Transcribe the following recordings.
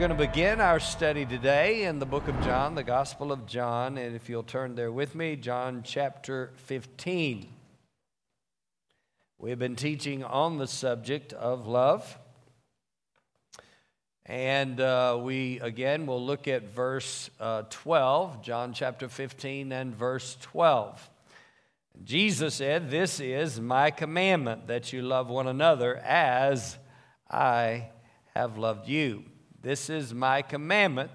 going to begin our study today in the book of John, the Gospel of John. And if you'll turn there with me, John chapter 15. We've been teaching on the subject of love. And uh, we, again, will look at verse uh, 12, John chapter 15 and verse 12. Jesus said, This is my commandment that you love one another as I have loved you. This is my commandment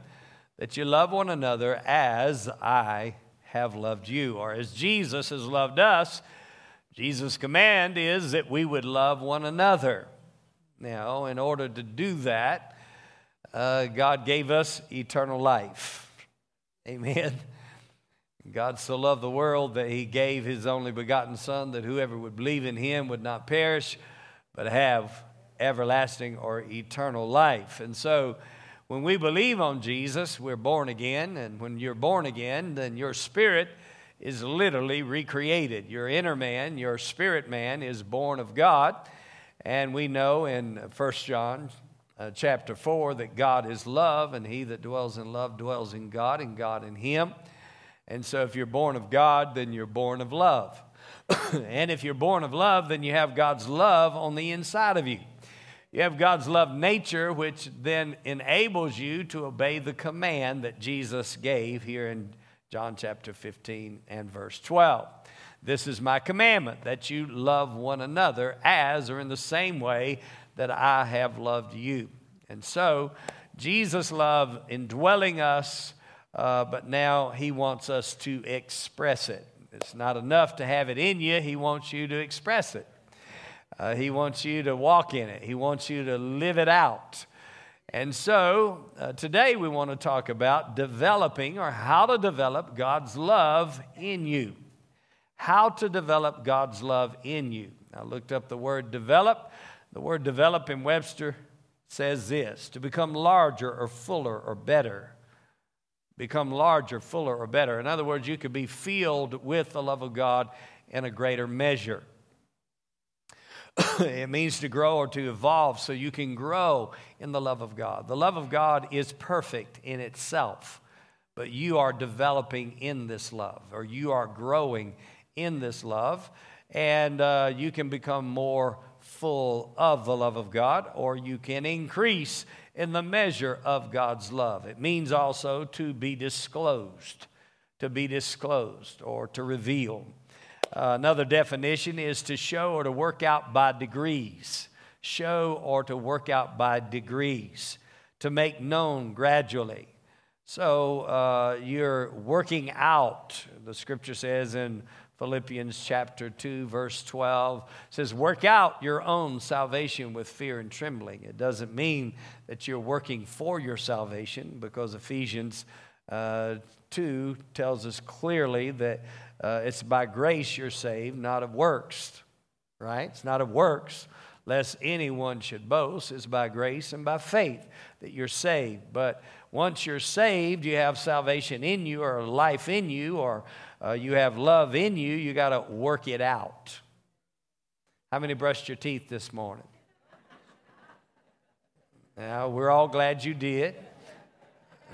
that you love one another as I have loved you, or as Jesus has loved us. Jesus' command is that we would love one another. Now, in order to do that, uh, God gave us eternal life. Amen. God so loved the world that he gave his only begotten Son, that whoever would believe in him would not perish, but have everlasting or eternal life. And so, when we believe on Jesus, we're born again. And when you're born again, then your spirit is literally recreated. Your inner man, your spirit man, is born of God. And we know in 1 John uh, chapter 4 that God is love, and he that dwells in love dwells in God, and God in him. And so, if you're born of God, then you're born of love. and if you're born of love, then you have God's love on the inside of you. You have God's love nature, which then enables you to obey the command that Jesus gave here in John chapter 15 and verse 12. This is my commandment that you love one another as or in the same way that I have loved you. And so, Jesus' love indwelling us uh, but now he wants us to express it. It's not enough to have it in you, he wants you to express it. Uh, he wants you to walk in it, he wants you to live it out. And so uh, today we want to talk about developing or how to develop God's love in you. How to develop God's love in you. I looked up the word develop. The word develop in Webster says this to become larger or fuller or better become larger, fuller, or better. In other words, you could be filled with the love of God in a greater measure. it means to grow or to evolve so you can grow in the love of God. The love of God is perfect in itself, but you are developing in this love or you are growing in this love, and uh, you can become more full of the love of God or you can increase in the measure of God's love. It means also to be disclosed, to be disclosed or to reveal. Uh, another definition is to show or to work out by degrees. Show or to work out by degrees, to make known gradually. So uh, you're working out, the scripture says in Philippians chapter 2, verse 12 says, Work out your own salvation with fear and trembling. It doesn't mean that you're working for your salvation because Ephesians uh, 2 tells us clearly that uh, it's by grace you're saved, not of works, right? It's not of works, lest anyone should boast. It's by grace and by faith that you're saved. But once you're saved, you have salvation in you or life in you or uh, you have love in you, you got to work it out. How many brushed your teeth this morning? Now, we're all glad you did.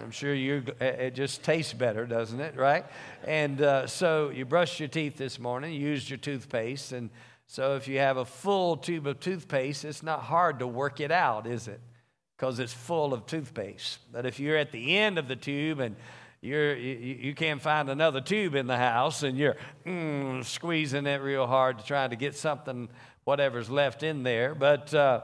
I'm sure you it just tastes better, doesn't it? Right? And uh, so you brushed your teeth this morning, used your toothpaste, and so if you have a full tube of toothpaste, it's not hard to work it out, is it? Because it's full of toothpaste. But if you're at the end of the tube and you're, you, you can't find another tube in the house and you're mm, squeezing it real hard to try to get something, whatever's left in there. But uh,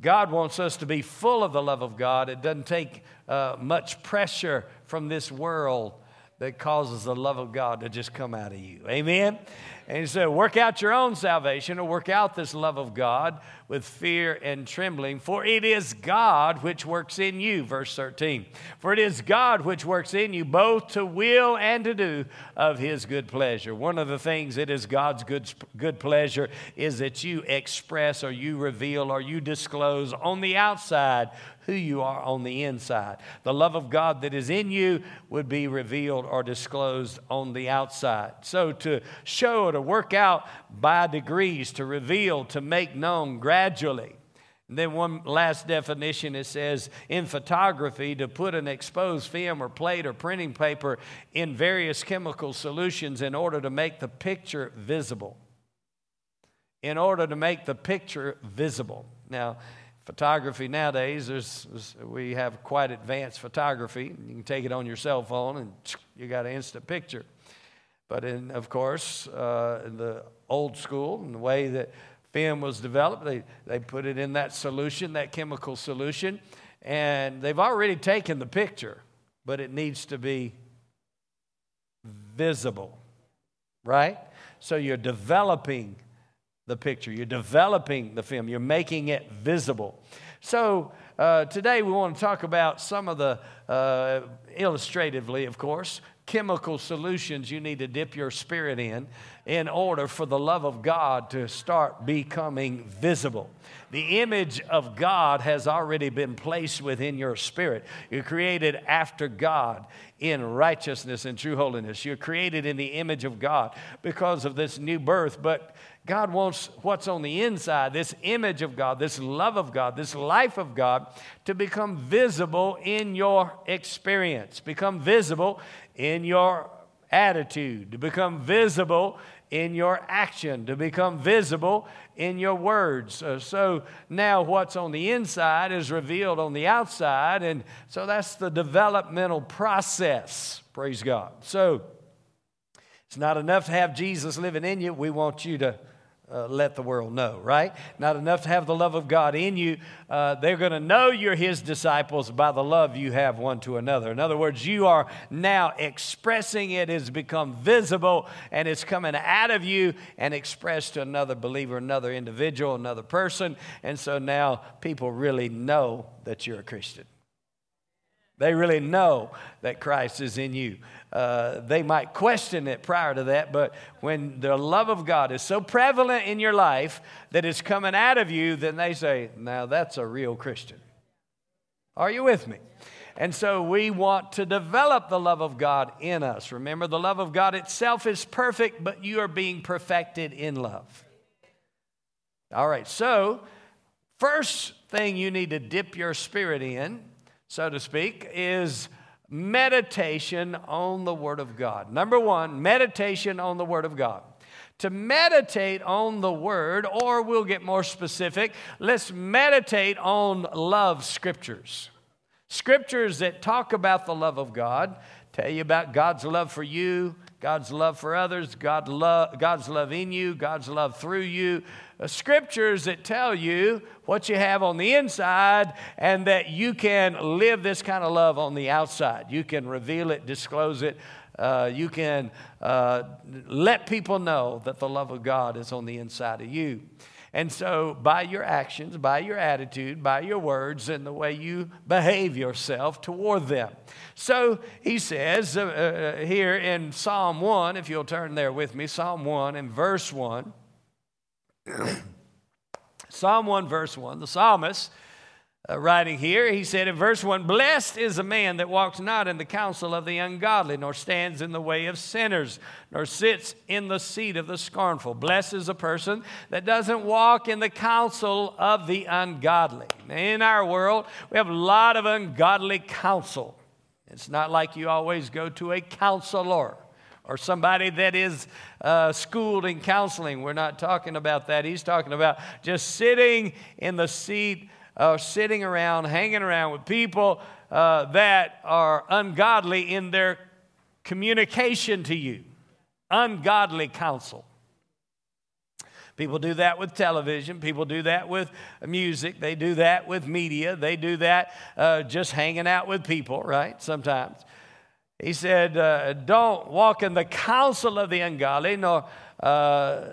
God wants us to be full of the love of God. It doesn't take uh, much pressure from this world that causes the love of God to just come out of you. Amen? And he said, Work out your own salvation or work out this love of God with fear and trembling, for it is God which works in you. Verse 13. For it is God which works in you both to will and to do of his good pleasure. One of the things it is God's good, good pleasure is that you express or you reveal or you disclose on the outside who you are on the inside. The love of God that is in you would be revealed or disclosed on the outside. So to show to work out by degrees, to reveal, to make known gradually. And then one last definition it says in photography to put an exposed film or plate or printing paper in various chemical solutions in order to make the picture visible. In order to make the picture visible. Now, photography nowadays, there's, we have quite advanced photography. You can take it on your cell phone and you got an instant picture. But in, of course, uh, in the old school, in the way that film was developed. They, they put it in that solution, that chemical solution, and they've already taken the picture, but it needs to be visible, right? So you're developing the picture, you're developing the film, you're making it visible. So uh, today we want to talk about some of the, uh, illustratively, of course, chemical solutions you need to dip your spirit in in order for the love of God to start becoming visible. The image of God has already been placed within your spirit. You're created after God in righteousness and true holiness. You're created in the image of God because of this new birth, but God wants what's on the inside, this image of God, this love of God, this life of God, to become visible in your experience, become visible in your attitude, to become visible in your action, to become visible in your words. So now what's on the inside is revealed on the outside, and so that's the developmental process. Praise God. So it's not enough to have Jesus living in you, we want you to uh, let the world know, right? Not enough to have the love of God in you. Uh, they're going to know you're His disciples by the love you have one to another. In other words, you are now expressing it, has become visible, and it's coming out of you and expressed to another believer, another individual, another person. And so now people really know that you're a Christian. They really know that Christ is in you. Uh, they might question it prior to that, but when the love of God is so prevalent in your life that it's coming out of you, then they say, Now that's a real Christian. Are you with me? And so we want to develop the love of God in us. Remember, the love of God itself is perfect, but you are being perfected in love. All right, so first thing you need to dip your spirit in so to speak, is meditation on the Word of God. Number one, meditation on the Word of God. To meditate on the Word, or we'll get more specific, let's meditate on love scriptures. Scriptures that talk about the love of God, tell you about God's love for you, God's love for others, God love, God's love in you, God's love through you. Uh, scriptures that tell you what you have on the inside and that you can live this kind of love on the outside. You can reveal it, disclose it. Uh, you can uh, let people know that the love of God is on the inside of you. And so, by your actions, by your attitude, by your words, and the way you behave yourself toward them. So, he says uh, uh, here in Psalm 1, if you'll turn there with me, Psalm 1 and verse 1. Psalm 1, verse 1, the psalmist uh, writing here, he said in verse 1 Blessed is a man that walks not in the counsel of the ungodly, nor stands in the way of sinners, nor sits in the seat of the scornful. Blessed is a person that doesn't walk in the counsel of the ungodly. In our world, we have a lot of ungodly counsel. It's not like you always go to a counselor or somebody that is uh, schooled in counseling. We're not talking about that. He's talking about just sitting in the seat uh, sitting around, hanging around with people uh, that are ungodly in their communication to you, ungodly counsel. People do that with television. People do that with music. They do that with media. They do that uh, just hanging out with people, right? Sometimes. He said, uh, Don't walk in the counsel of the ungodly, nor uh,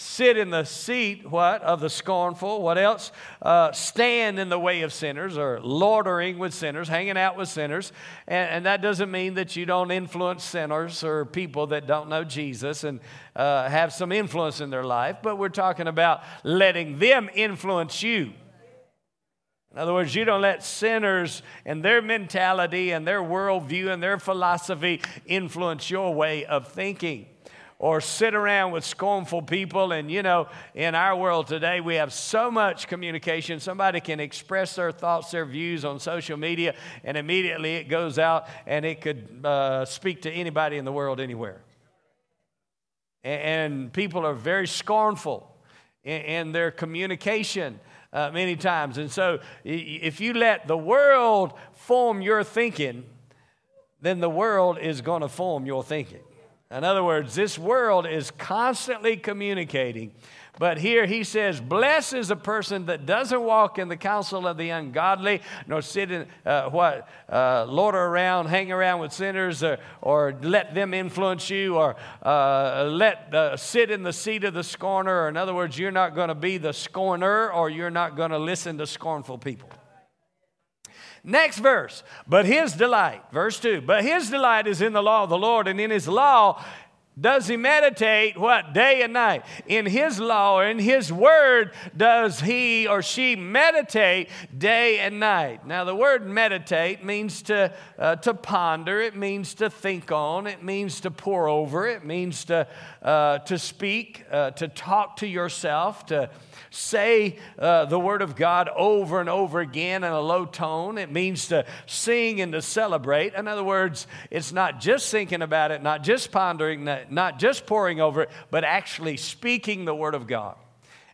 sit in the seat what of the scornful? What else? Uh, stand in the way of sinners or loitering with sinners hanging out with sinners. And, and, that doesn't mean that you don't influence sinners or people that don't know jesus and uh, have some influence in their life but we're talking about letting them influence you. In other words, you don't let sinners and their mentality and their worldview and their philosophy influence your way of thinking. Or sit around with scornful people. And you know, in our world today, we have so much communication. Somebody can express their thoughts, their views on social media, and immediately it goes out and it could uh, speak to anybody in the world anywhere. And, and people are very scornful in, in their communication. Uh, many times. And so, if you let the world form your thinking, then the world is going to form your thinking. In other words, this world is constantly communicating. But here he says, Blessed is a person that doesn't walk in the counsel of the ungodly, nor sit in uh, what, uh, loiter around, hang around with sinners, or, or let them influence you, or uh, let uh, sit in the seat of the scorner. Or in other words, you're not going to be the scorner, or you're not going to listen to scornful people. Next verse. But his delight, verse 2, but his delight is in the law of the Lord, and in his law does he meditate what day and night in his law in his word does he or she meditate day and night now the word meditate means to uh, to ponder it means to think on it means to pore over it means to uh, to speak uh, to talk to yourself to say uh, the Word of God over and over again in a low tone. It means to sing and to celebrate. In other words, it's not just thinking about it, not just pondering, not just poring over it, but actually speaking the Word of God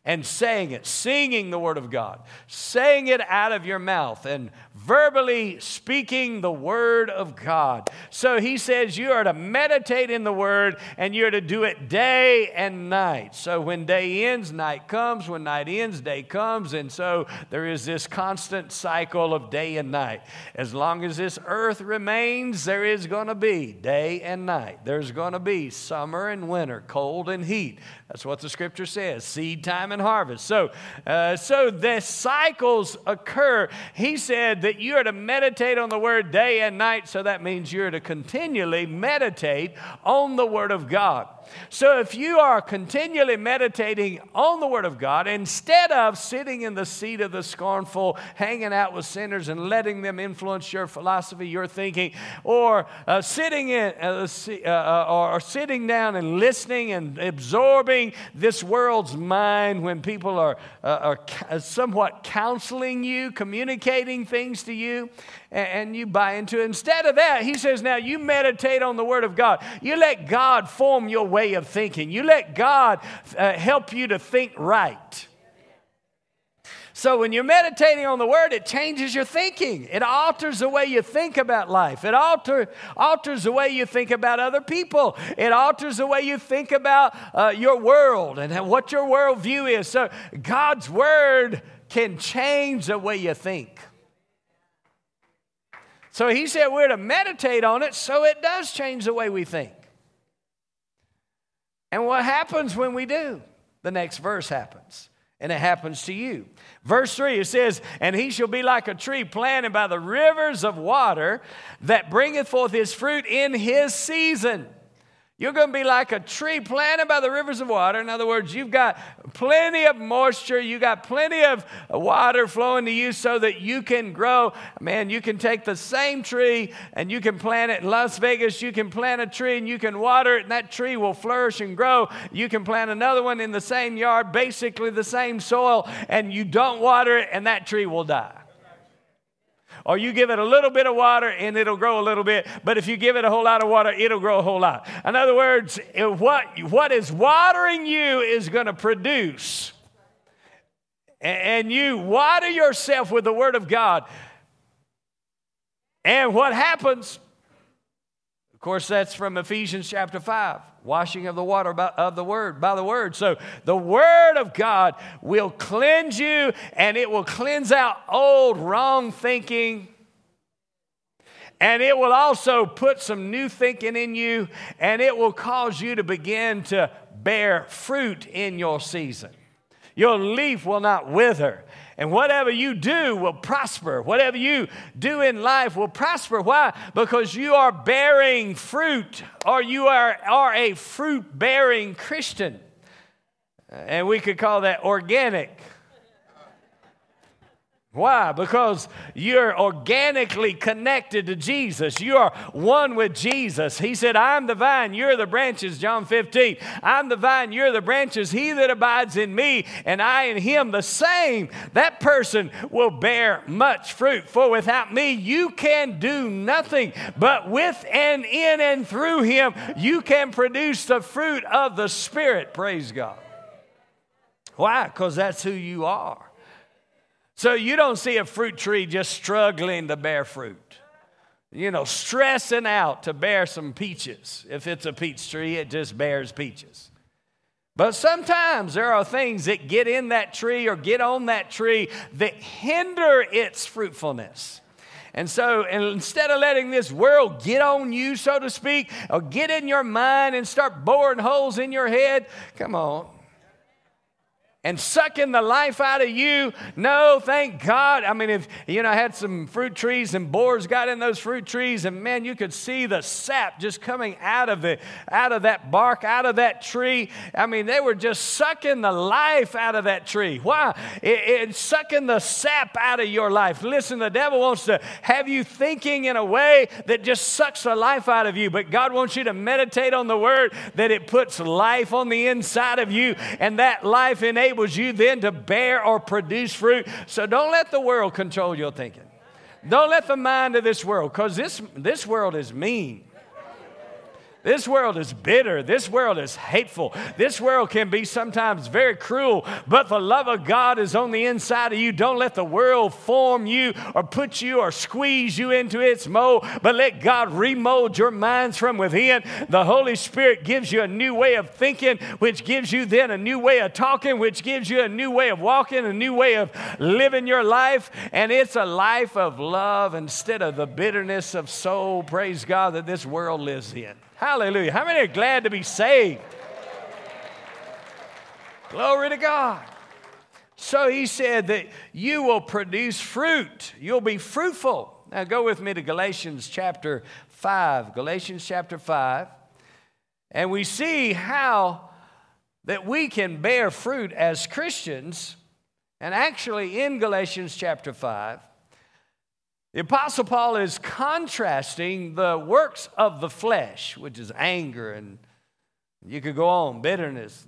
and saying it, singing the Word of God, saying it out of your mouth, and verbally speaking the Word of God. So he says you are to meditate in the Word and you're to do it day and night. So when day ends, night comes. When night ends, day comes. And so there is this constant cycle of day and night. As long as this earth remains, there is going to be day and night. There's going to be summer and winter, cold and heat. That's what the scripture says seed time and harvest. So, uh, so the cycles occur. He said that you are to meditate on the word day and night. So that means you're to continually meditate on the word of God. So if you are continually meditating on the Word of God, instead of sitting in the seat of the scornful, hanging out with sinners and letting them influence your philosophy, your thinking, or uh, sitting in, uh, uh, or sitting down and listening and absorbing this world's mind when people are, uh, are somewhat counseling you, communicating things to you, and you buy into it. Instead of that, he says, now you meditate on the Word of God. You let God form your way of thinking. You let God uh, help you to think right. So when you're meditating on the word, it changes your thinking. It alters the way you think about life. It alter, alters the way you think about other people. It alters the way you think about uh, your world and what your worldview is. So God's word can change the way you think. So he said we're to meditate on it so it does change the way we think. And what happens when we do? The next verse happens, and it happens to you. Verse 3, it says, And he shall be like a tree planted by the rivers of water that bringeth forth his fruit in his season. You're going to be like a tree planted by the rivers of water. In other words, you've got plenty of moisture, you got plenty of water flowing to you so that you can grow. Man, you can take the same tree and you can plant it in Las Vegas. You can plant a tree and you can water it, and that tree will flourish and grow. You can plant another one in the same yard, basically the same soil, and you don't water it, and that tree will die. Or you give it a little bit of water and it'll grow a little bit, but if you give it a whole lot of water, it'll grow a whole lot. In other words, what, what is watering you is going to produce. And you water yourself with the Word of God. And what happens? Of course, that's from Ephesians chapter 5 washing of the water by, of the word by the word. So the word of god will cleanse you and it will cleanse out old wrong thinking. And it will also put some new thinking in you and it will cause you to begin to bear fruit in your season. Your leaf will not wither and whatever you do will prosper. Whatever you do in life will prosper. Why? Because you are bearing fruit or you are, are a fruit bearing Christian. And we could call that organic. Why? Because you're organically connected to Jesus. You are one with Jesus. He said, I'm the vine, you're the branches, John 15. I'm the vine, you're the branches. He that abides in me, and I in him, the same, that person will bear much fruit. For without me, you can do nothing. But with and in and through him, you can produce the fruit of the Spirit. Praise God. Why? Because that's who you are. So you don't see a fruit tree just struggling to bear fruit. You know, stressing out to bear some peaches. If it's a peach tree, it just bears peaches. But sometimes there are things that get in that tree or get on that tree that hinder its fruitfulness. And so instead of letting this world get on you, so to speak, or get in your mind and start boring holes in your head, come on, and sucking the life out of you. No, thank God. I mean, if you know, I had some fruit trees and boars got in those fruit trees, and man, you could see the sap just coming out of it, out of that bark, out of that tree. I mean, they were just sucking the life out of that tree. Why? It, it's sucking the sap out of your life. Listen, the devil wants to have you thinking in a way that just sucks the life out of you, but God wants you to meditate on the word that it puts life on the inside of you, and that life enables enables you then to bear or produce fruit. So don't let the world control your thinking. Don't let the mind of this world, because this, this world is mean. This world is bitter. This world is hateful. This world can be sometimes very cruel, but the love of God is on the inside of you. Don't let the world form you or put you or squeeze you into its mold, but let God remold your minds from within. The Holy Spirit gives you a new way of thinking, which gives you then a new way of talking, which gives you a new way of walking, a new way of living your life. And it's a life of love instead of the bitterness of soul, praise God, that this world lives in. Hallelujah. How many are glad to be saved? Glory to God. So he said that you will produce fruit. You'll be fruitful. Now go with me to Galatians chapter 5. Galatians chapter 5. And we see how that we can bear fruit as Christians. And actually, in Galatians chapter 5, the Apostle Paul is contrasting the works of the flesh, which is anger, and you could go on, bitterness,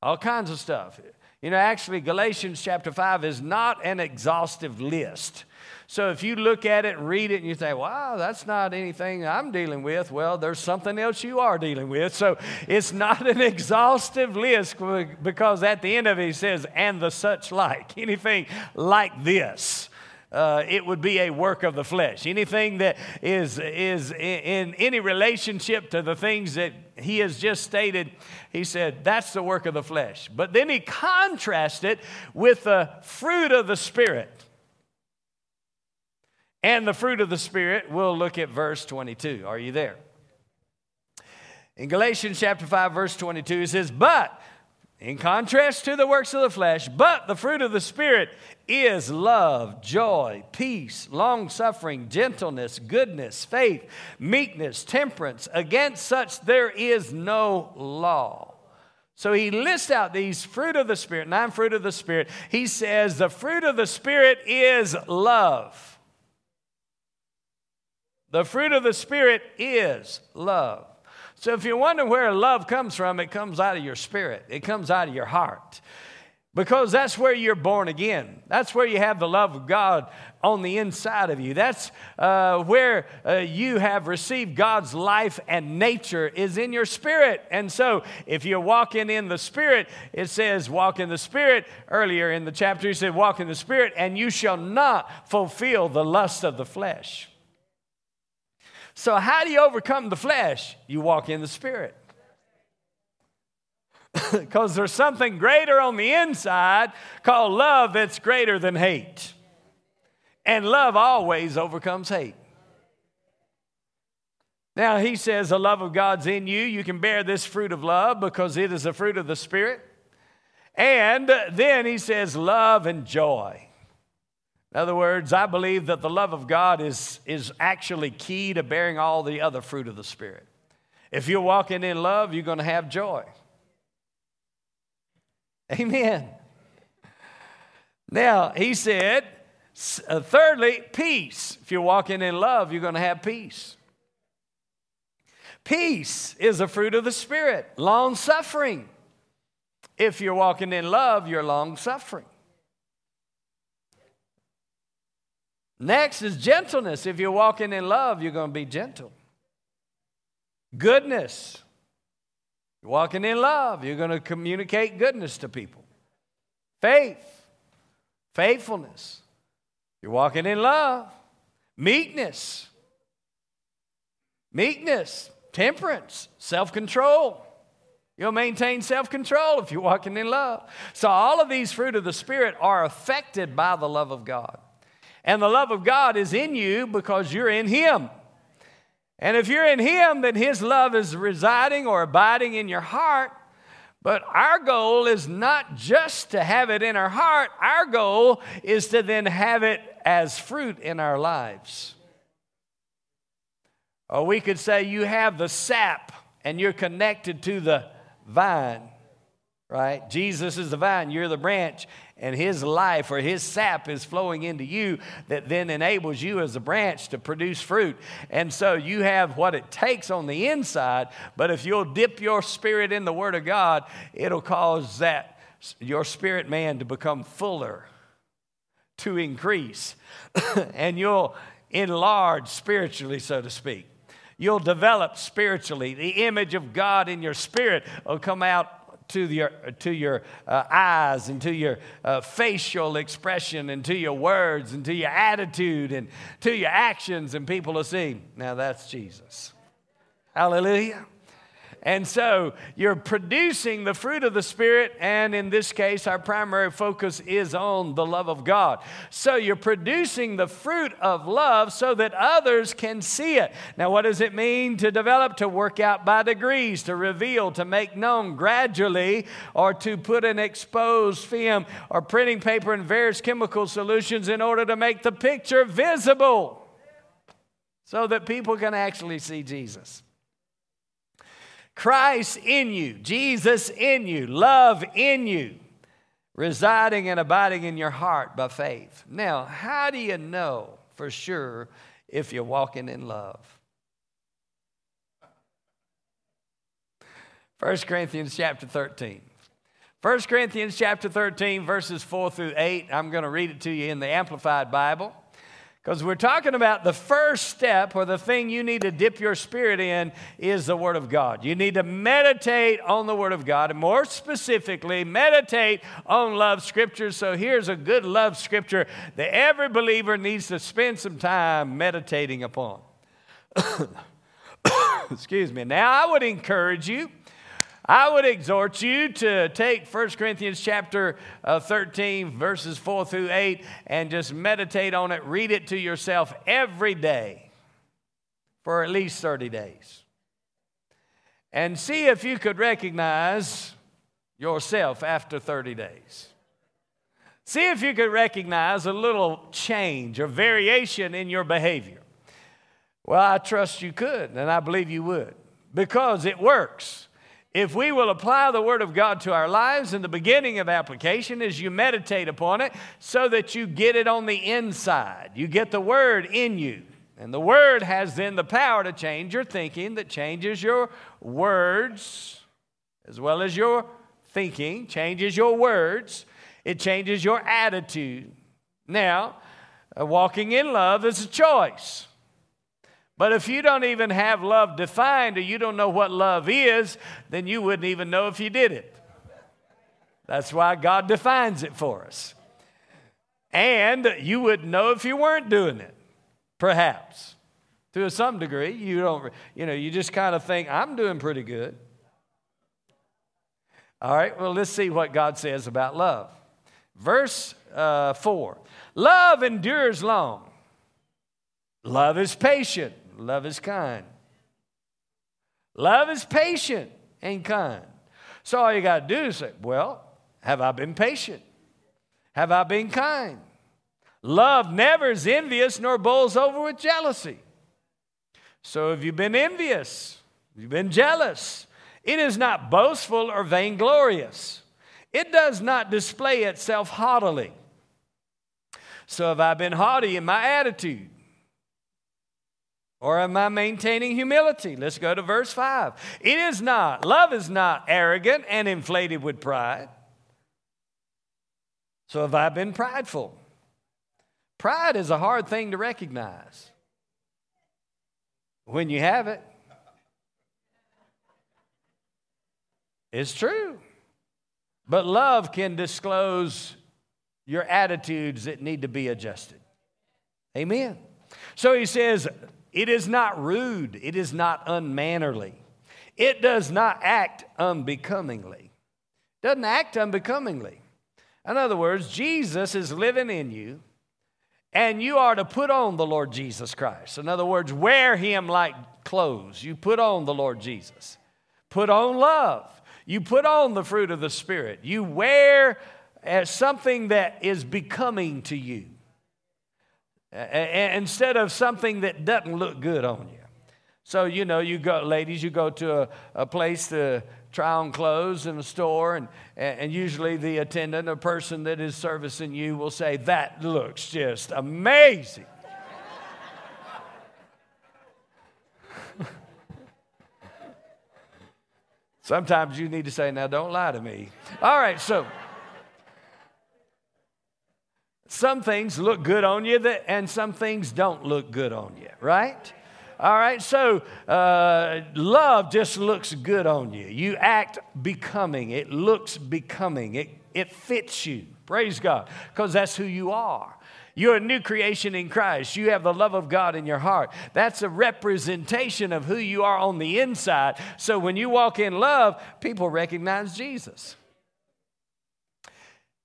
all kinds of stuff. You know, actually, Galatians chapter 5 is not an exhaustive list. So if you look at it read it and you think, wow, that's not anything I'm dealing with, well, there's something else you are dealing with. So it's not an exhaustive list because at the end of it, he says, and the such like, anything like this uh, it would be a work of the flesh. Anything that is, is in any relationship to the things that he has just stated, he said, that's the work of the flesh. But then he contrasted with the fruit of the Spirit. And the fruit of the Spirit, we'll look at verse 22. Are you there? In Galatians chapter 5, verse 22, it says, But in contrast to the works of the flesh, but the fruit of the Spirit is love, joy, peace, long suffering, gentleness, goodness, faith, meekness, temperance. Against such there is no law. So he lists out these fruit of the Spirit, nine fruit of the Spirit. He says the fruit of the Spirit is love. The fruit of the Spirit is love. So if you wonder where love comes from, it comes out of your spirit, it comes out of your heart. Because that's where you're born again. That's where you have the love of God on the inside of you. That's uh, where uh, you have received God's life and nature is in your spirit. And so, if you're walking in the spirit, it says, walk in the spirit. Earlier in the chapter, he said, walk in the spirit, and you shall not fulfill the lust of the flesh. So, how do you overcome the flesh? You walk in the Spirit. Because there's something greater on the inside called love that's greater than hate. And love always overcomes hate. Now, he says the love of God's in you. You can bear this fruit of love because it is a fruit of the Spirit. And then he says love and joy. In other words, I believe that the love of God is, is actually key to bearing all the other fruit of the Spirit. If you're walking in love, you're going to have joy. Amen. Now, he said Uh, thirdly, peace. If you're walking in love, you're going to have peace. Peace is a fruit of the Spirit, long suffering. If you're walking in love, you're long suffering. Next is gentleness. If you're walking in love, you're going to be gentle. Goodness. You're walking in love, you're going to communicate goodness to people. Faith, faithfulness. You're walking in love. Meekness, meekness, temperance, self control. You'll maintain self control if you're walking in love. So, all of these fruit of the Spirit are affected by the love of God. And the love of God is in you because you're in Him. And if you're in Him, then His love is residing or abiding in your heart. But our goal is not just to have it in our heart, our goal is to then have it as fruit in our lives. Or we could say you have the sap and you're connected to the vine, right? Jesus is the vine, you're the branch, and his life or his sap is flowing into you that then enables you as a branch to produce fruit. And so you have what it takes on the inside, but if you'll dip your spirit in the Word of God, it'll cause that your spirit man to become fuller, to increase, and you'll enlarge spiritually, so to speak. You'll develop spiritually. The image of God in your spirit will come out to your, to your uh, eyes and to your uh, facial expression and to your words and to your attitude and to your actions, and people will see, now that's Jesus. Hallelujah. And so you're producing the fruit of the Spirit, and in this case, our primary focus is on the love of God. So you're producing the fruit of love so that others can see it. Now, what does it mean to develop? To work out by degrees, to reveal, to make known gradually, or to put an exposed film or printing paper and various chemical solutions in order to make the picture visible so that people can actually see Jesus. Christ in you, Jesus in you, love in you, residing and abiding in your heart by faith. Now, how do you know for sure if you're walking in love? 1 Corinthians chapter 13. 1 Corinthians chapter 13, verses 4 through 8. I'm going to read it to you in the Amplified Bible. Because we're talking about the first step or the thing you need to dip your spirit in is the Word of God. You need to meditate on the Word of God, and more specifically, meditate on love scriptures. So here's a good love scripture that every believer needs to spend some time meditating upon. Excuse me. Now, I would encourage you I would exhort you to take 1 Corinthians chapter uh, 13, verses 4 through 8, and just meditate on it. Read it to yourself every day for at least 30 days. And see if you could recognize yourself after 30 days. See if you could recognize a little change or variation in your behavior. Well, I trust you could, and I believe you would, because it works if we will apply the Word of God to our lives, and the beginning of application is you meditate upon it so that you get it on the inside. You get the Word in you. And the Word has then the power to change your thinking, that changes your words as well as your thinking, changes your words, it changes your attitude. Now, uh, walking in love is a choice. But if you don't even have love defined or you don't know what love is, then you wouldn't even know if you did it. That's why God defines it for us. And you wouldn't know if you weren't doing it, perhaps. To some degree, you don't, you know, you just kind of think, I'm doing pretty good. All right, well, let's see what God says about love. Verse uh, 4 Love endures long, love is patient. Love is kind. Love is patient and kind. So all you got to do is say, Well, have I been patient? Have I been kind? Love never is envious nor bowls over with jealousy. So have you've been envious? Have been jealous? It is not boastful or vainglorious. It does not display itself haughtily So have I been haughty in my attitude? Or am I maintaining humility? Let's go to verse 5. It is not, love is not arrogant and inflated with pride. So have I been prideful? Pride is a hard thing to recognize when you have it. It's true. But love can disclose your attitudes that need to be adjusted. Amen. So he says, it is not rude, it is not unmannerly, it does not act unbecomingly. Doesn't act unbecomingly. In other words, Jesus is living in you, and you are to put on the Lord Jesus Christ. In other words, wear him like clothes. You put on the Lord Jesus. Put on love. You put on the fruit of the Spirit. You wear as something that is becoming to you instead of something that doesn't look good on you. So, you know, you go, ladies, you go to a, a place to try on clothes in a store, and, and usually the attendant or person that is servicing you will say, That looks just amazing. Sometimes you need to say, Now don't lie to me. All right, so. Some things look good on you, that, and some things don't look good on you, right? All right, so uh, love just looks good on you. You act becoming, it looks becoming, it, it fits you. Praise God, because that's who you are. You're a new creation in Christ. You have the love of God in your heart. That's a representation of who you are on the inside. So when you walk in love, people recognize Jesus.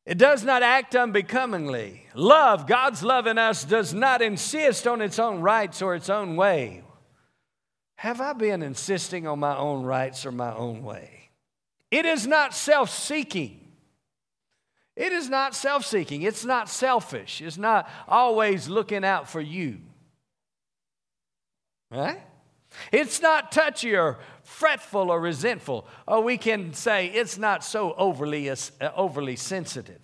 It does not act unbecomingly. Love, God's love in us, does not insist on its own rights or its own way. Have I been insisting on my own rights or my own way? It is not self seeking. It is not self seeking. It's not selfish. It's not always looking out for you. Right? It's not touchy or fretful or resentful. Or we can say it's not so overly, uh, overly sensitive.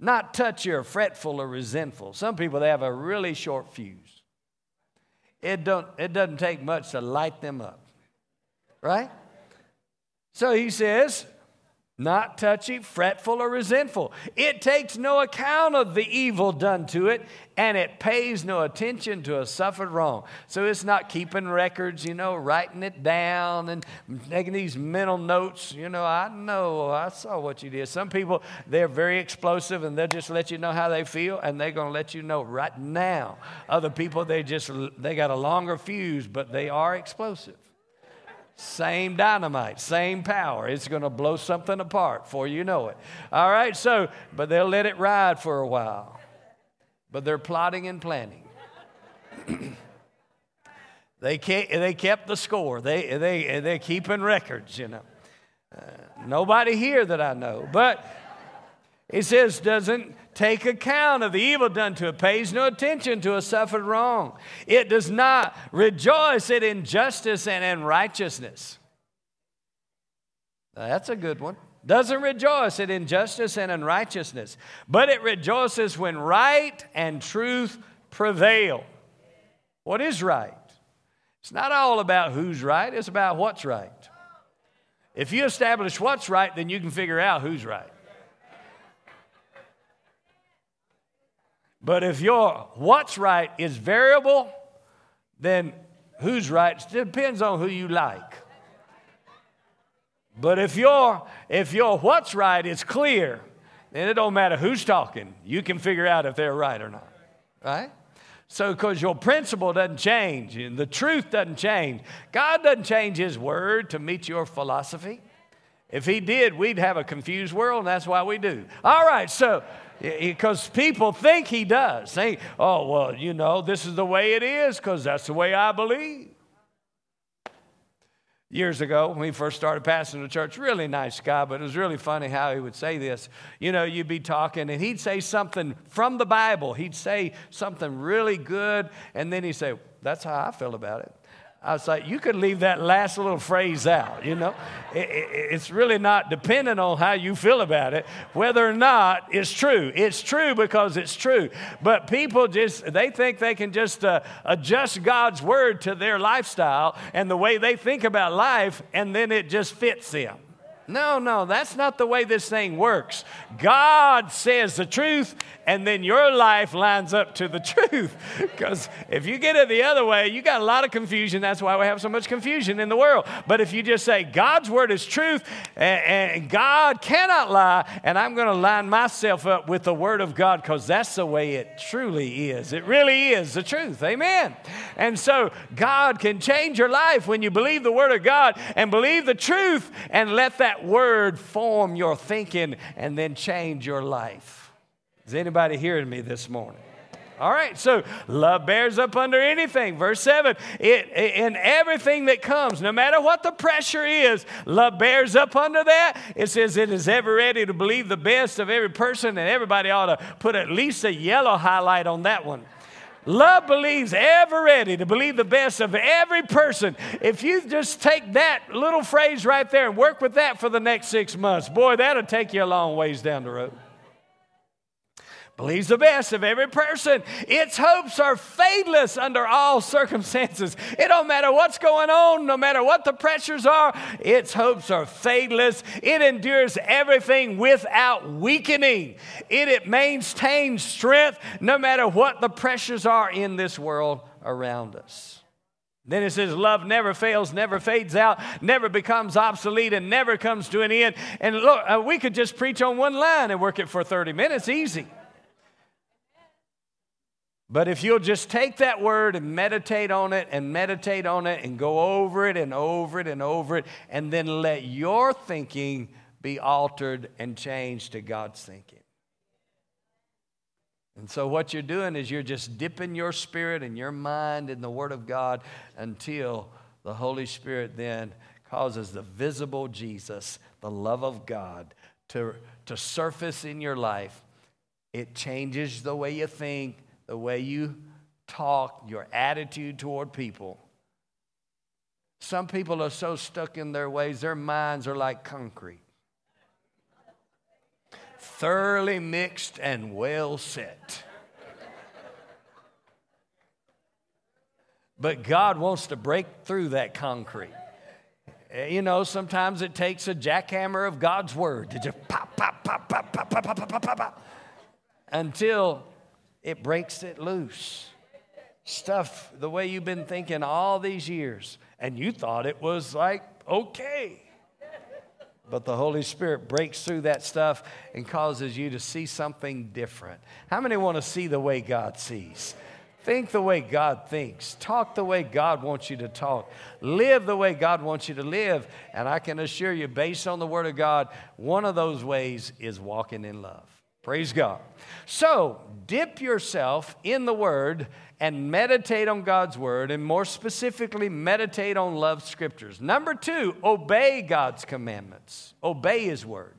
Not touchy or fretful or resentful. Some people, they have a really short fuse. It, don't, it doesn't take much to light them up. Right? So he says, not touchy, fretful, or resentful. It takes no account of the evil done to it, and it pays no attention to a suffered wrong. So it's not keeping records, you know, writing it down and making these mental notes. You know, I know, I saw what you did. Some people, they're very explosive and they'll just let you know how they feel, and they're going to let you know right now. Other people, they just, they got a longer fuse, but they are explosive. Same dynamite, same power. It's going to blow something apart before you know it. All right, so, but they'll let it ride for a while. But they're plotting and planning. they, kept, they kept the score, they, they, they're keeping records, you know. Uh, nobody here that I know, but it says, doesn't take account of the evil done to it, pays no attention to a suffered wrong. It does not rejoice at injustice and in righteousness. That's a good one. Doesn't rejoice at injustice and unrighteousness, but it rejoices when right and truth prevail. What is right? It's not all about who's right, it's about what's right. If you establish what's right, then you can figure out who's right. But if your what's right is variable, then who's right depends on who you like. But if your if your what's right is clear, then it don't matter who's talking. You can figure out if they're right or not. Right? So, because your principle doesn't change and the truth doesn't change, God doesn't change His word to meet your philosophy. If He did, we'd have a confused world, and that's why we do. All right, so because people think he does. Say, oh, well, you know, this is the way it is because that's the way I believe. Years ago, when we first started passing the church, really nice guy, but it was really funny how he would say this. You know, you'd be talking and he'd say something from the Bible. He'd say something really good, and then he'd say, That's how I feel about it. I was like, you could leave that last little phrase out, you know? It, it, it's really not dependent on how you feel about it, whether or not it's true. It's true because it's true. But people just, they think they can just uh, adjust God's word to their lifestyle and the way they think about life, and then it just fits them. No, no, that's not the way this thing works. God says the truth, and then your life lines up to the truth. Because if you get it the other way, you got a lot of confusion. That's why we have so much confusion in the world. But if you just say, God's word is truth, and, God cannot lie, and I'm going to line myself up with the word of God because that's the way it truly is. It really is the truth. Amen. And so God can change your life when you believe the word of God and believe the truth and let that word form your thinking and then change your life. Is anybody hearing me this morning? All right, so love bears up under anything. Verse 7 it, in everything that comes, no matter what the pressure is, love bears up under that. It says it is ever ready to believe the best of every person, and everybody ought to put at least a yellow highlight on that one. Love believes ever ready to believe the best of every person. If you just take that little phrase right there and work with that for the next six months, boy, that'll take you a long ways down the road believes the best of every person. Its hopes are fadeless under all circumstances. It don't matter what's going on, no matter what the pressures are, its hopes are fadeless. It endures everything without weakening. It, it maintains strength no matter what the pressures are in this world around us. Then it says, Love never fails, never fades out, never becomes obsolete, and never comes to an end. And look, uh, we could just preach on one line and work it for 30 minutes, easy. But if you'll just take that word and meditate on it and meditate on it and go over it and over it and over it, and then let your thinking be altered and changed to God's thinking. And so, what you're doing is you're just dipping your spirit and your mind in the Word of God until the Holy Spirit then causes the visible Jesus, the love of God, to, to surface in your life. It changes the way you think, the way you talk, your attitude toward people. Some people are so stuck in their ways, their minds are like concrete, thoroughly mixed and well set. But God wants to break through that concrete. You know, sometimes it takes a jackhammer of God's word to just pop, pop, pop, pop, pop, pop, pop, pop, pop, pop, until it breaks it loose. Stuff the way you've been thinking all these years, and you thought it was like okay. But the Holy Spirit breaks through that stuff and causes you to see something different. How many want to see the way God sees? Think the way God thinks. Talk the way God wants you to talk. Live the way God wants you to live. And I can assure you, based on the Word of God, one of those ways is walking in love. Praise God. So, dip yourself in the Word and meditate on God's Word, and more specifically, meditate on love scriptures. Number two, obey God's commandments, obey His Word.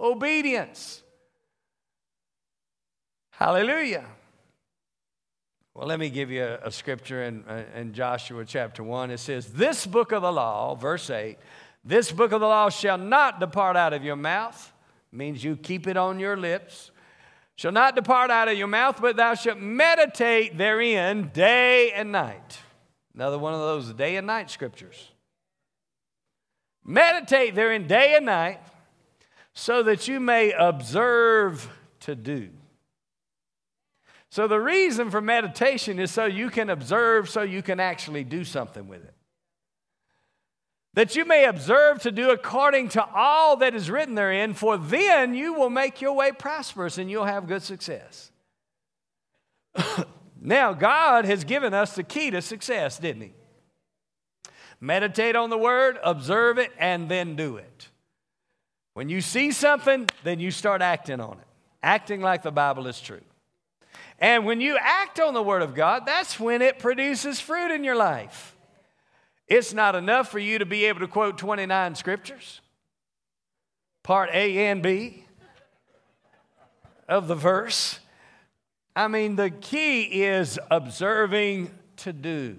Obedience. Hallelujah. Well, let me give you a, a scripture in, uh, in Joshua chapter 1. It says, This book of the law, verse 8, this book of the law shall not depart out of your mouth means you keep it on your lips. Shall not depart out of your mouth, but thou shalt meditate therein day and night. Another one of those day and night scriptures. Meditate therein day and night, so that you may observe to do. So, the reason for meditation is so you can observe, so you can actually do something with it that you may observe to do according to all that is written therein, for then you will make your way prosperous and you'll have good success. now, God has given us the key to success, didn't He? Meditate on the word, observe it, and then do it. When you see something, then you start acting on it, acting like the Bible is true. And when you act on the word of God, that's when it produces fruit in your life. It's not enough for you to be able to quote 29 scriptures, part A and B of the verse. I mean, the key is observing to do.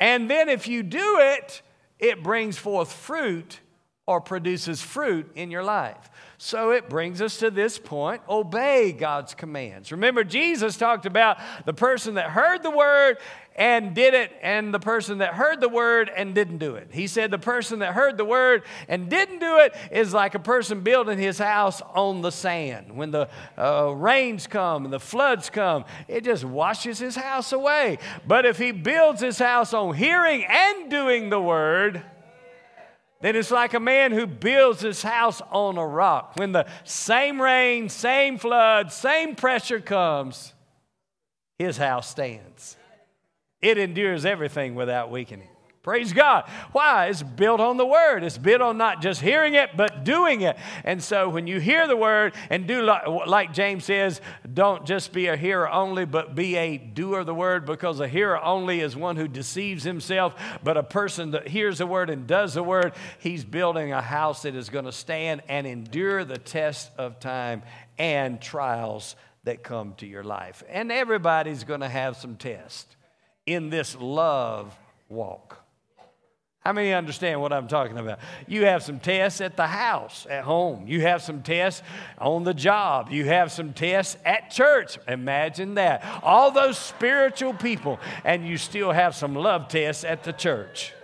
And then if you do it, it brings forth fruit or produces fruit in your life. So it brings us to this point obey God's commands. Remember, Jesus talked about the person that heard the word and did it, and the person that heard the word and didn't do it. He said the person that heard the word and didn't do it is like a person building his house on the sand. When the uh, rains come and the floods come, it just washes his house away. But if he builds his house on hearing and doing the word, then it's like a man who builds his house on a rock. When the same rain, same flood, same pressure comes, his house stands. It endures everything without weakening. Praise God. Why? It's built on the word. It's built on not just hearing it, but doing it. And so when you hear the word and do like, like, James says, don't just be a hearer only, but be a doer of the word, because a hearer only is one who deceives himself. But a person that hears the word and does the word, he's building a house that is going to stand and endure the test of time and trials that come to your life. And everybody's going to have some tests in this love walk. How many understand what I'm talking about? You have some tests at the house, at home. You have some tests on the job. You have some tests at church. Imagine that. All those spiritual people, and you still have some love tests at the church.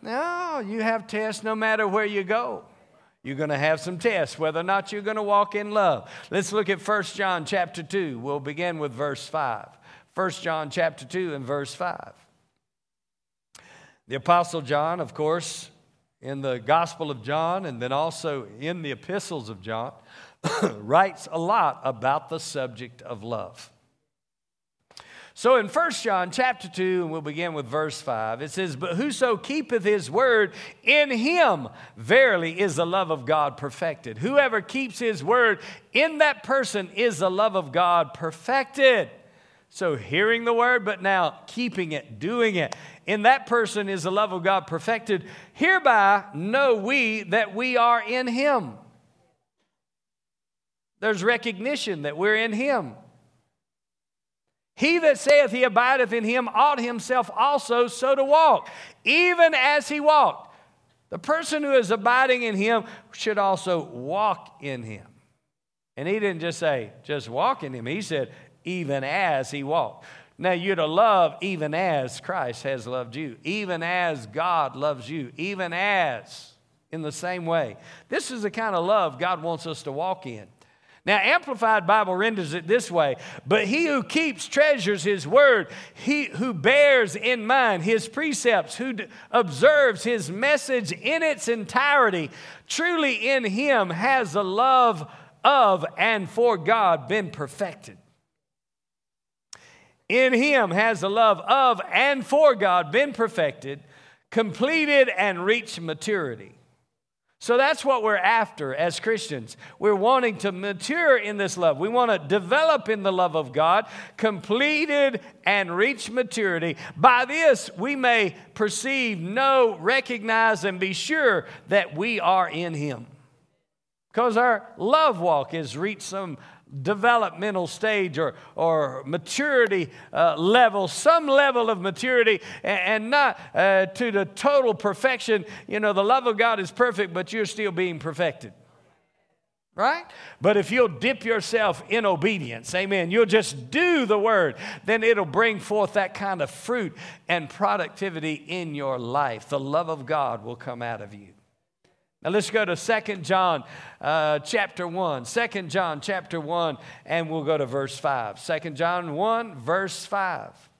No, you have tests no matter where you go. You're going to have some tests whether or not you're going to walk in love. Let's look at 1 John chapter 2. We'll begin with verse 5. 1 John chapter 2 and verse 5. The Apostle John, of course, in the Gospel of John and then also in the epistles of John, writes a lot about the subject of love. So in 1 John chapter 2, and we'll begin with verse 5, it says, But whoso keepeth his word, in him verily is the love of God perfected. Whoever keeps his word, in that person is the love of God perfected. So, hearing the word, but now keeping it, doing it. In that person is the love of God perfected. Hereby know we that we are in him. There's recognition that we're in him. He that saith he abideth in him ought himself also so to walk, even as he walked. The person who is abiding in him should also walk in him. And he didn't just say, just walk in him. He said, even as he walked. Now you're to love even as Christ has loved you, even as God loves you, even as in the same way. This is the kind of love God wants us to walk in. Now, Amplified Bible renders it this way But he who keeps treasures his word, he who bears in mind his precepts, who d- observes his message in its entirety, truly in him has the love of and for God been perfected in him has the love of and for God been perfected, completed, and reached maturity. So that's what we're after as Christians. We're wanting to mature in this love. We want to develop in the love of God, completed and reach maturity. By this, we may perceive, know, recognize, and be sure that we are in Him. Because our love walk has reached some developmental stage or, or maturity uh, level, some level of maturity, and, and not uh, to the total perfection. You know, the love of God is perfect, but you're still being perfected. Right? But if you'll dip yourself in obedience, amen, you'll just do the word, then it'll bring forth that kind of fruit and productivity in your life. The love of God will come out of you. Now let's go to Second John uh, chapter 1. 2 John chapter 1, and we'll go to verse 5. 2 John 1, verse 5.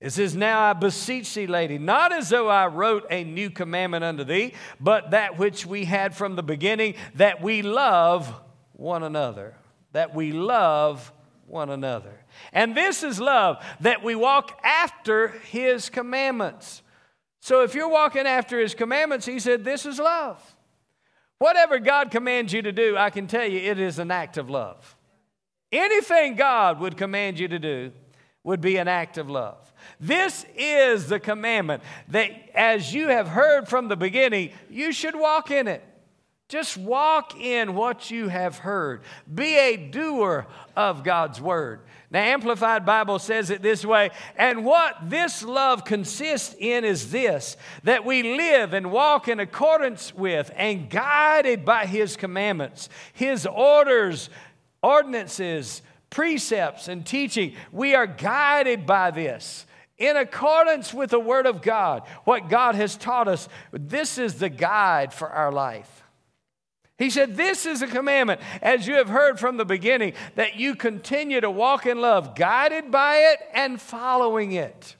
It says, Now I beseech thee, lady, not as though I wrote a new commandment unto thee, but that which we had from the beginning, that we love one another. That we love one another. And this is love, that we walk after his commandments. So if you're walking after his commandments, he said, This is love. Whatever God commands you to do, I can tell you it is an act of love. Anything God would command you to do would be an act of love. This is the commandment that, as you have heard from the beginning, you should walk in it. Just walk in what you have heard. Be a doer of God's word. The Amplified Bible says it this way And what this love consists in is this that we live and walk in accordance with and guided by His commandments, His orders, ordinances, precepts, and teaching. We are guided by this in accordance with the Word of God, what God has taught us. This is the guide for our life. He said, This is a commandment, as you have heard from the beginning, that you continue to walk in love, guided by it and following it.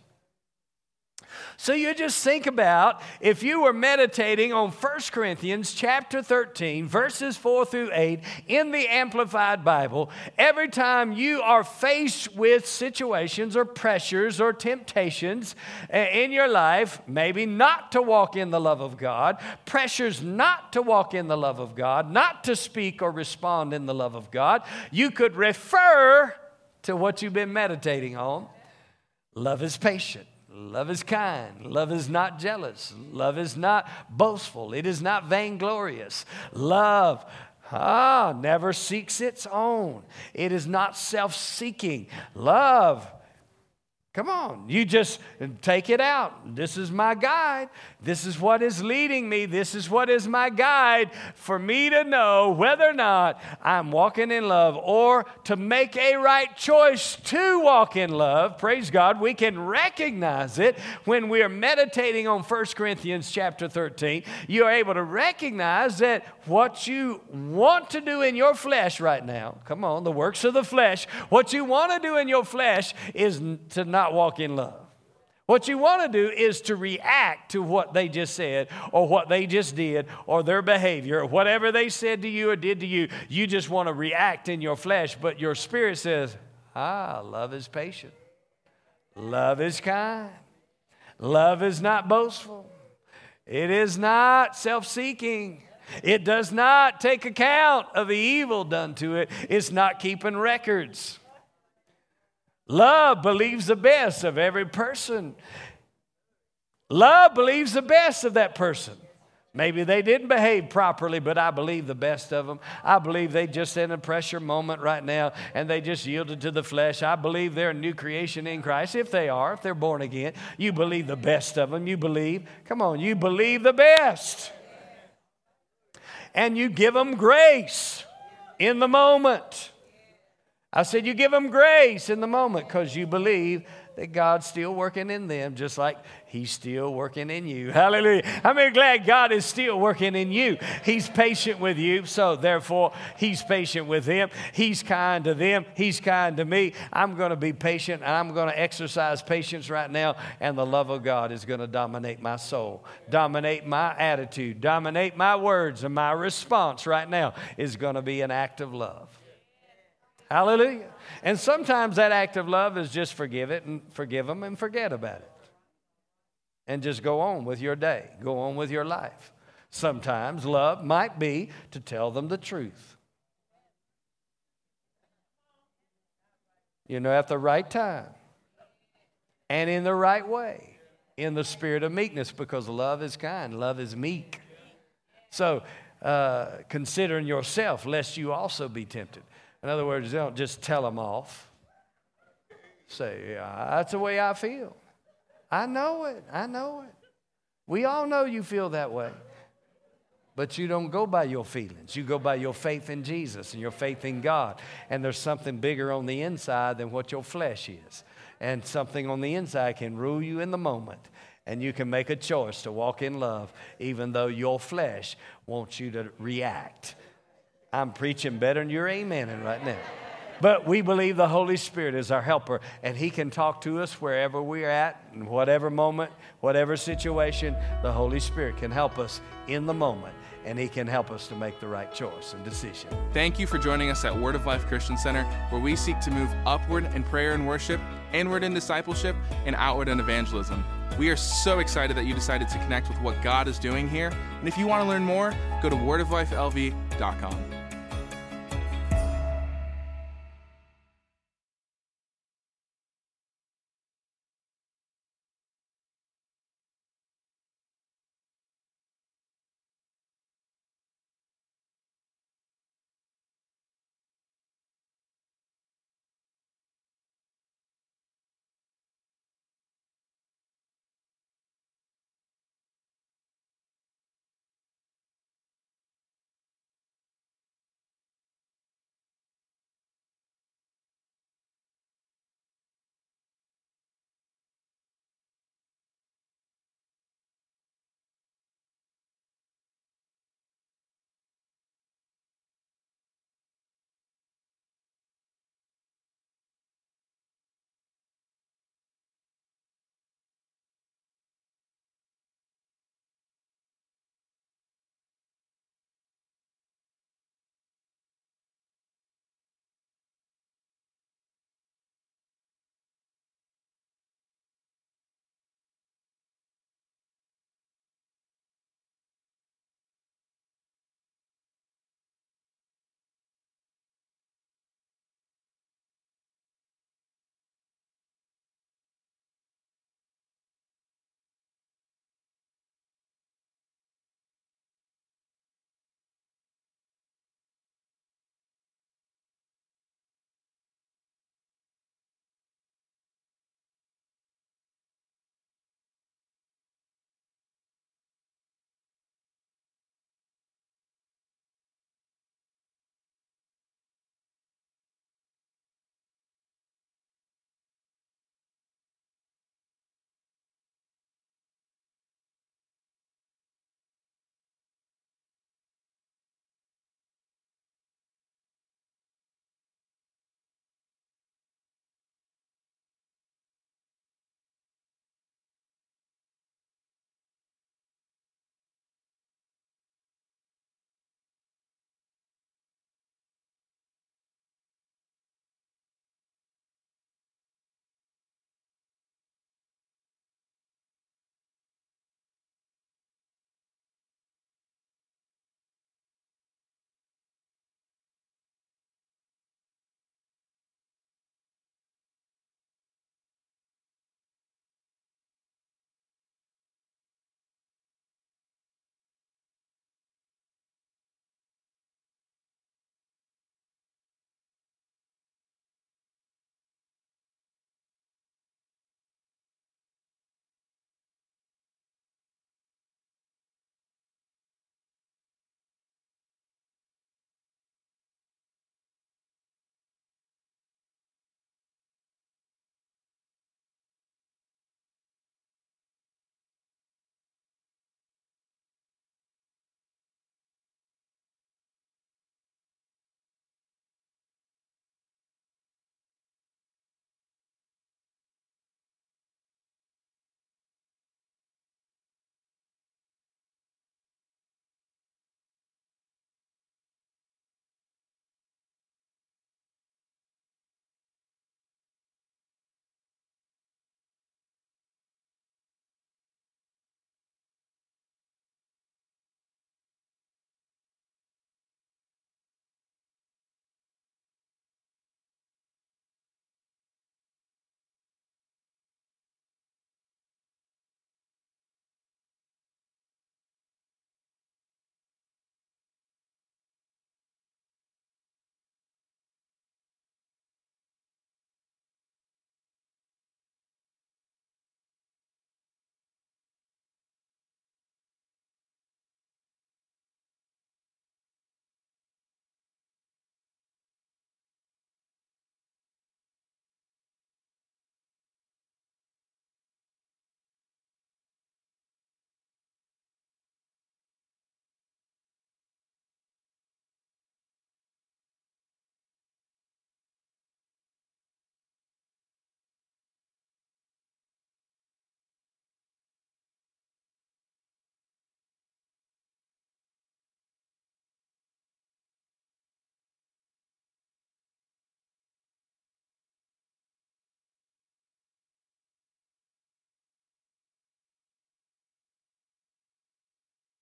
So you just think about if you were meditating on 1 Corinthians chapter 13, verses 4 through 8 in the Amplified Bible, every time you are faced with situations or pressures or temptations eh, in your life, maybe not to walk in the love of God, pressures not to walk in the love of God, not to speak or respond in the love of God, you could refer to what you've been meditating on. Love is patient. Love is kind. Love is not jealous. Love is not boastful. It is not vainglorious. Love ah, never seeks its own. It is not self seeking. Love Come on, you just take it out. This is my guide. This is what is leading me. This is what is my guide for me to know whether or not I'm walking in love or to make a right choice to walk in love. Praise God. We can recognize it when we are meditating on 1 Corinthians chapter 13. You're able to recognize that what you want to do in your flesh right now, come on, the works of the flesh, what you want to do in your flesh is to not not walk in love. What you want to do is to react to what they just said or what they just did or their behavior or whatever they said to you or did to you. You just want to react in your flesh, but your spirit says, Ah, love is patient, love is kind, love is not boastful, it is not self seeking. It does not take account of the evil done to it. It's not keeping records. Love believes the best of every person. Love believes the best of that person. Maybe they didn't behave properly, but I believe the best of them. I believe they just in a pressure moment right now and they just yielded to the flesh. I believe they're a new creation in Christ. If they are, if they're born again, you believe the best of them. You believe, come on, you believe the best. And you give them grace in the moment. I said, You give them grace in the moment because you believe that God's still working in them, just like He's still working in you. Hallelujah. I'm mean, glad God is still working in you. He's patient with you, so therefore, He's patient with them. He's kind to them. He's kind to me. I'm going to be patient, and I'm going to exercise patience right now, and the love of God is going to dominate my soul, dominate my attitude, dominate my words, and my response right now is going to be an act of love. Hallelujah. And sometimes that act of love is just forgive it and forgive them and forget about it. And just go on with your day, go on with your life. Sometimes love might be to tell them the truth. You know, at the right time and in the right way, in the spirit of meekness, because love is kind, love is meek. So, uh, considering yourself, lest you also be tempted. In other words, don't just tell them off. Say, yeah, that's the way I feel. I know it. I know it. We all know you feel that way. But you don't go by your feelings. You go by your faith in Jesus and your faith in God. And there's something bigger on the inside than what your flesh is. And something on the inside can rule you in the moment. And you can make a choice to walk in love, even though your flesh wants you to react I'm preaching better than you're amening right now. But we believe the Holy Spirit is our helper, and He can talk to us wherever we're at, in whatever moment, whatever situation. The Holy Spirit can help us in the moment, and He can help us to make the right choice and decision. Thank you for joining us at Word of Life Christian Center, where we seek to move upward in prayer and worship, inward in discipleship, and outward in evangelism. We are so excited that you decided to connect with what God is doing here. And if you want to learn more, go to wordoflifelv.com.